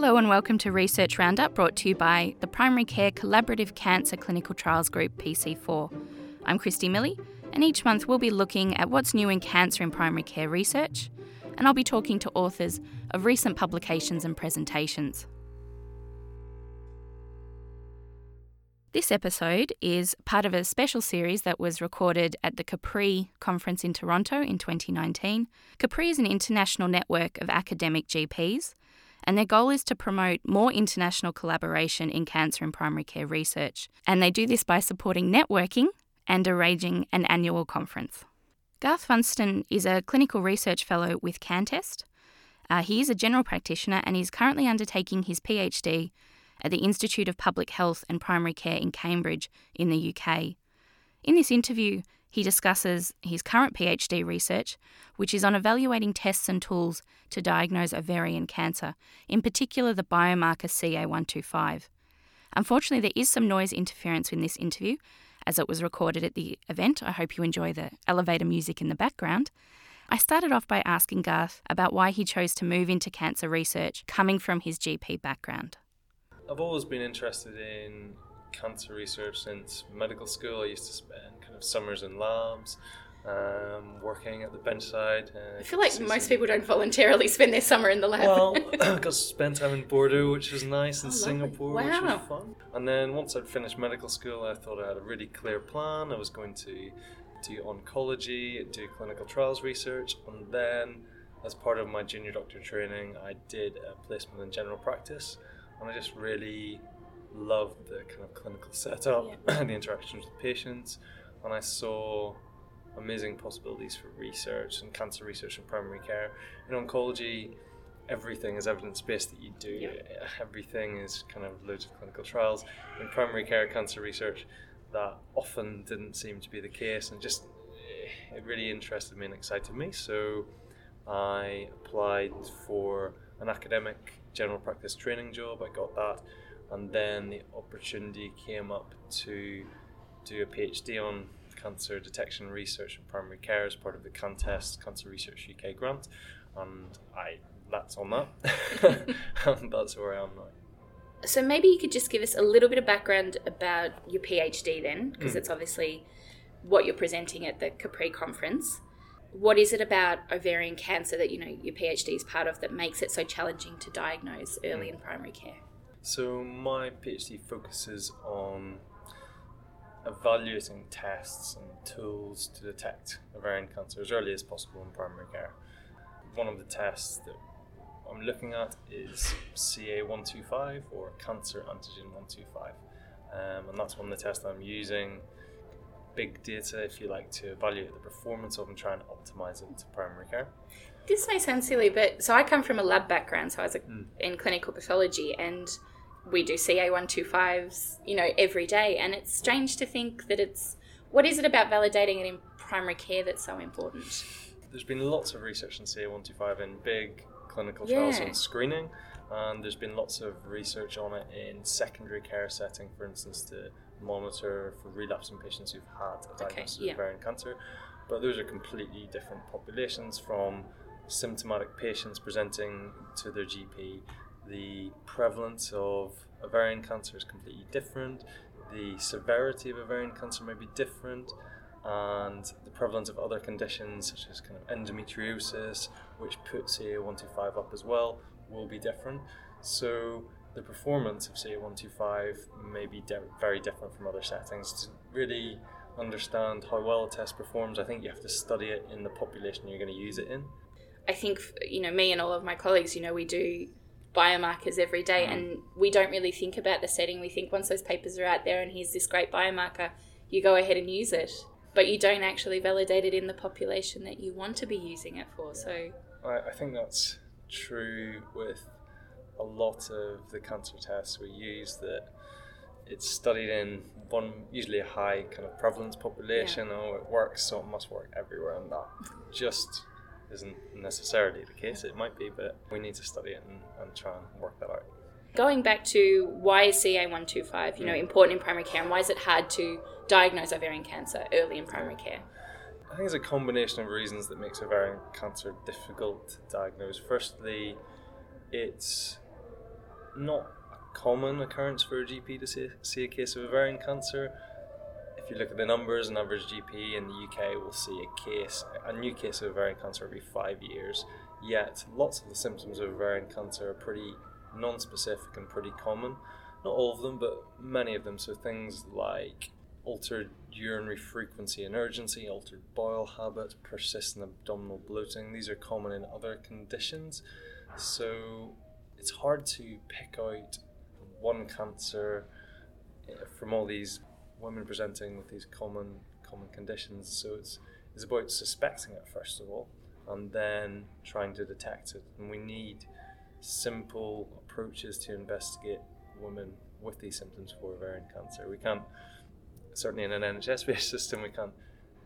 Hello and welcome to Research Roundup brought to you by the Primary Care Collaborative Cancer Clinical Trials Group PC4. I'm Christy Millie, and each month we'll be looking at what's new in cancer in primary care research, and I'll be talking to authors of recent publications and presentations. This episode is part of a special series that was recorded at the CAPRI conference in Toronto in 2019. CAPRI is an international network of academic GPs, and their goal is to promote more international collaboration in cancer and primary care research. And they do this by supporting networking and arranging an annual conference. Garth Funston is a clinical research fellow with CanTest. Uh, he is a general practitioner and is currently undertaking his PhD at the Institute of Public Health and Primary Care in Cambridge in the UK. In this interview, he discusses his current PhD research, which is on evaluating tests and tools to diagnose ovarian cancer, in particular the biomarker CA125. Unfortunately, there is some noise interference in this interview, as it was recorded at the event. I hope you enjoy the elevator music in the background. I started off by asking Garth about why he chose to move into cancer research coming from his GP background. I've always been interested in cancer research since medical school. I used to spend of summers in labs, um, working at the benchside. Uh, I feel like most some... people don't voluntarily spend their summer in the lab. Well, I got spent time in Bordeaux, which was nice, and oh, Singapore, wow. which was fun. And then once I'd finished medical school, I thought I had a really clear plan. I was going to do oncology, do clinical trials research, and then as part of my junior doctor training, I did a placement in general practice and I just really loved the kind of clinical setup yeah. and the interactions with patients, and I saw amazing possibilities for research and cancer research and primary care. In oncology, everything is evidence based that you do. Yeah. Everything is kind of loads of clinical trials. In primary care cancer research, that often didn't seem to be the case, and just eh, it really interested me and excited me. So I applied for an academic general practice training job. I got that, and then the opportunity came up to do a PhD on cancer detection research and primary care as part of the CanTest Cancer Research UK grant, and I that's on that, that's where I am now. So maybe you could just give us a little bit of background about your PhD then, because mm. it's obviously what you're presenting at the Capri conference what is it about ovarian cancer that you know your PhD is part of that makes it so challenging to diagnose early in primary care? So my PhD focuses on evaluating tests and tools to detect ovarian cancer as early as possible in primary care. One of the tests that I'm looking at is CA125 or cancer antigen 125, um, and that's one of the tests I'm using big data, if you like, to evaluate the performance of and try and optimize it to primary care. This may sound silly, but so I come from a lab background, so I was mm. in clinical pathology, and we do CA125s, you know, every day, and it's strange to think that it's what is it about validating it in primary care that's so important? There's been lots of research on CA125 in big clinical trials yeah. on screening, and there's been lots of research on it in secondary care setting, for instance, to monitor for relapsing patients who've had a diagnosis okay, yeah. of ovarian cancer. But those are completely different populations from symptomatic patients presenting to their GP. The prevalence of ovarian cancer is completely different. The severity of ovarian cancer may be different, and the prevalence of other conditions such as kind of endometriosis, which puts CA125 up as well, will be different. So the performance of CA125 may be de- very different from other settings. To really understand how well a test performs, I think you have to study it in the population you're going to use it in. I think, you know, me and all of my colleagues, you know, we do biomarkers every day mm. and we don't really think about the setting. We think once those papers are out there and here's this great biomarker, you go ahead and use it. But you don't actually validate it in the population that you want to be using it for. So I, I think that's true with a lot of the cancer tests we use that it's studied in one usually a high kind of prevalence population. Yeah. Oh, it works, so it must work everywhere, and that just isn't necessarily the case. It might be, but we need to study it and, and try and work that out. Going back to why is CA125, you know, mm. important in primary care, and why is it hard to diagnose ovarian cancer early in primary care? I think it's a combination of reasons that makes ovarian cancer difficult to diagnose. Firstly, it's not a common occurrence for a GP to see, see a case of ovarian cancer. If you look at the numbers, an average GP in the UK will see a case, a new case of ovarian cancer every five years. Yet, lots of the symptoms of ovarian cancer are pretty non-specific and pretty common. Not all of them, but many of them. So things like altered urinary frequency and urgency, altered bowel habit, persistent abdominal bloating. These are common in other conditions. So it's hard to pick out one cancer eh, from all these women presenting with these common common conditions. So it's it's about suspecting it first of all, and then trying to detect it. And we need simple approaches to investigate women with these symptoms for ovarian cancer. We can't certainly in an NHS based system we can't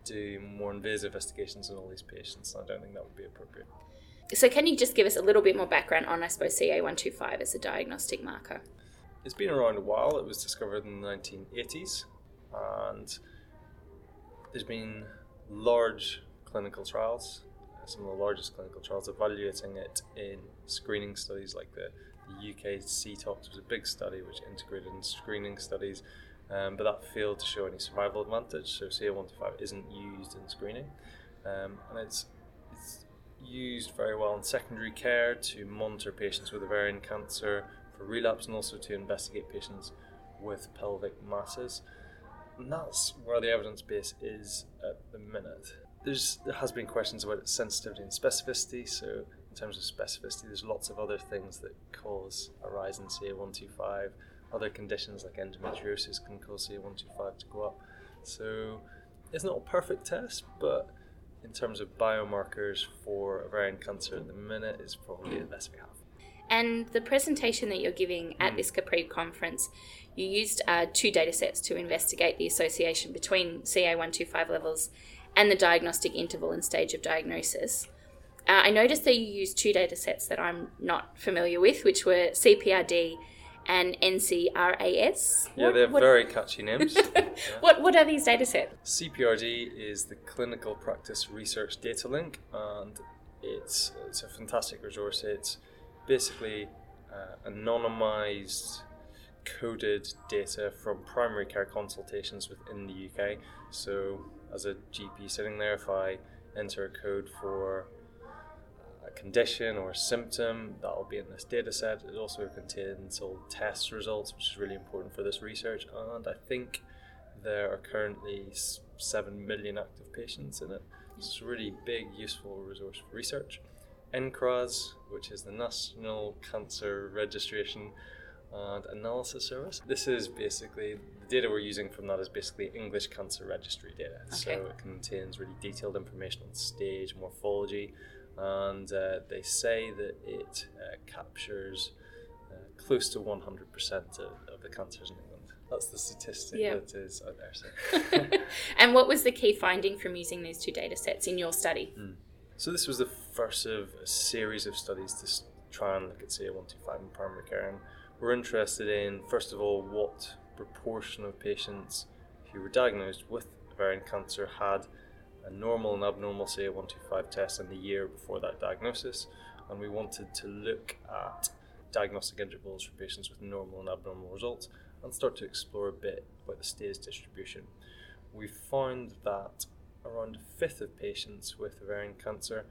do more invasive investigations on all these patients. I don't think that would be appropriate. So, can you just give us a little bit more background on, I suppose, CA125 as a diagnostic marker? It's been around a while. It was discovered in the 1980s, and there's been large clinical trials, some of the largest clinical trials evaluating it in screening studies like the, UK CTOCS was a big study which integrated in screening studies, um, but that failed to show any survival advantage. So CA125 isn't used in screening, um, and it's used very well in secondary care to monitor patients with ovarian cancer for relapse and also to investigate patients with pelvic masses. And that's where the evidence base is at the minute. There's, there has been questions about its sensitivity and specificity. So, in terms of specificity, there's lots of other things that cause a rise in CA125. Other conditions like endometriosis can cause CA125 to go up. So, it's not a perfect test, but in terms of biomarkers for ovarian cancer at the minute is probably the best we have. And the presentation that you're giving at mm. this Capri conference, you used uh, two data sets to investigate the association between CA125 levels and the diagnostic interval and stage of diagnosis. Uh, I noticed that you used two data sets that I'm not familiar with, which were CPRD and NCRAS. Yeah, they're what, very catchy names. yeah. What What are these data sets? CPRD is the Clinical Practice Research Datalink, and it's it's a fantastic resource. It's basically uh, anonymized coded data from primary care consultations within the UK. So, as a GP sitting there, if I enter a code for a condition or a symptom that will be in this data set. It also contains all test results, which is really important for this research. And I think there are currently 7 million active patients in it. It's a really big, useful resource for research. NCRAS, which is the National Cancer Registration and Analysis Service. This is basically the data we're using from that is basically English cancer registry data. Okay. So it contains really detailed information on stage, morphology, and uh, they say that it uh, captures uh, close to 100% of, of, the cancers in England. That's the statistic yeah. that is out there. So. and what was the key finding from using these two data sets in your study? Mm. So this was the first of a series of studies to try and look at CA125 in primary care. And we're interested in, first of all, what proportion of patients who were diagnosed with ovarian cancer had a normal and abnormal CA125 test in the year before that diagnosis, and we wanted to look at diagnostic intervals for patients with normal and abnormal results and start to explore a bit about the stage distribution. We found that around a fifth of patients with ovarian cancer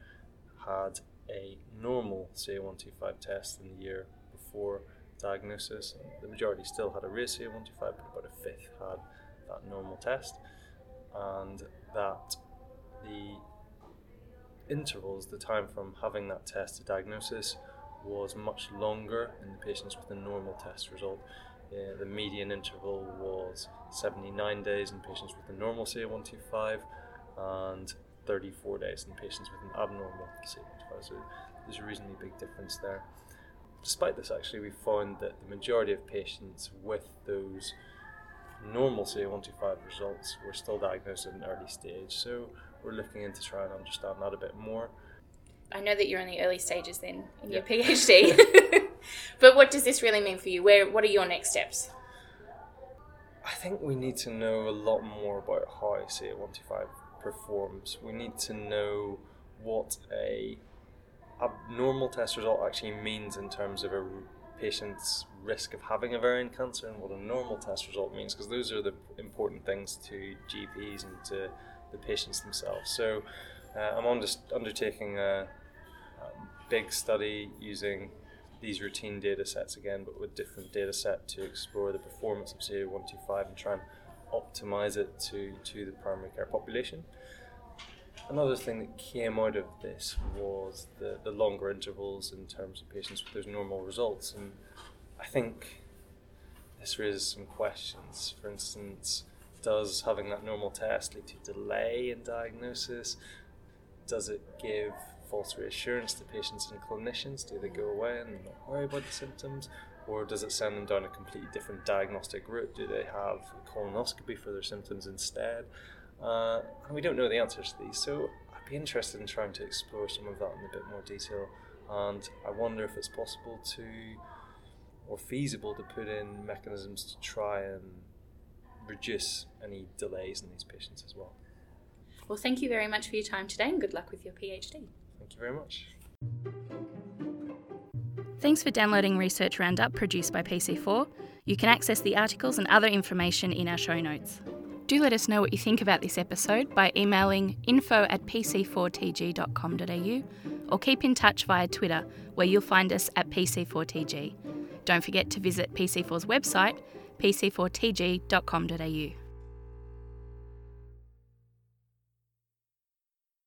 had a normal CA125 test in the year before diagnosis. The majority still had a raised CA125, but about a fifth had that normal test, and that the intervals, the time from having that test to diagnosis, was much longer in the patients with a normal test result. Uh, the median interval was 79 days in patients with a normal CA125 and 34 days in patients with an abnormal CA125. So there's a reasonably big difference there. Despite this, actually, we found that the majority of patients with those normal CA125 results were still diagnosed at an early stage. So we're looking into trying to understand that a bit more. I know that you're in the early stages then in yeah. your PhD, but what does this really mean for you? Where what are your next steps? I think we need to know a lot more about how CA125 performs. We need to know what a abnormal test result actually means in terms of a patient's risk of having ovarian cancer and what a normal test result means, because those are the important things to GPs and to the patients themselves. So uh, I'm just undertaking a, a big study using these routine data sets again, but with different data set to explore the performance of CA125 and try and optimize it to, to the primary care population. Another thing that came out of this was the, the longer intervals in terms of patients with those normal results. And I think this raises some questions. For instance, does having that normal test lead to delay in diagnosis? Does it give false reassurance to patients and clinicians? Do they go away and not worry about the symptoms? Or does it send them down a completely different diagnostic route? Do they have colonoscopy for their symptoms instead? Uh, and we don't know the answers to these, so I'd be interested in trying to explore some of that in a bit more detail. And I wonder if it's possible to, or feasible to put in mechanisms to try and reduce any delays in these patients as well. Well, thank you very much for your time today and good luck with your PhD. Thank you very much. Thanks for downloading Research Roundup produced by PC4. You can access the articles and other information in our show notes. Do let us know what you think about this episode by emailing info at pc4tg.com.au or keep in touch via Twitter, where you'll find us at PC4TG. Don't forget to visit PC4's website, pc4tg.com.au.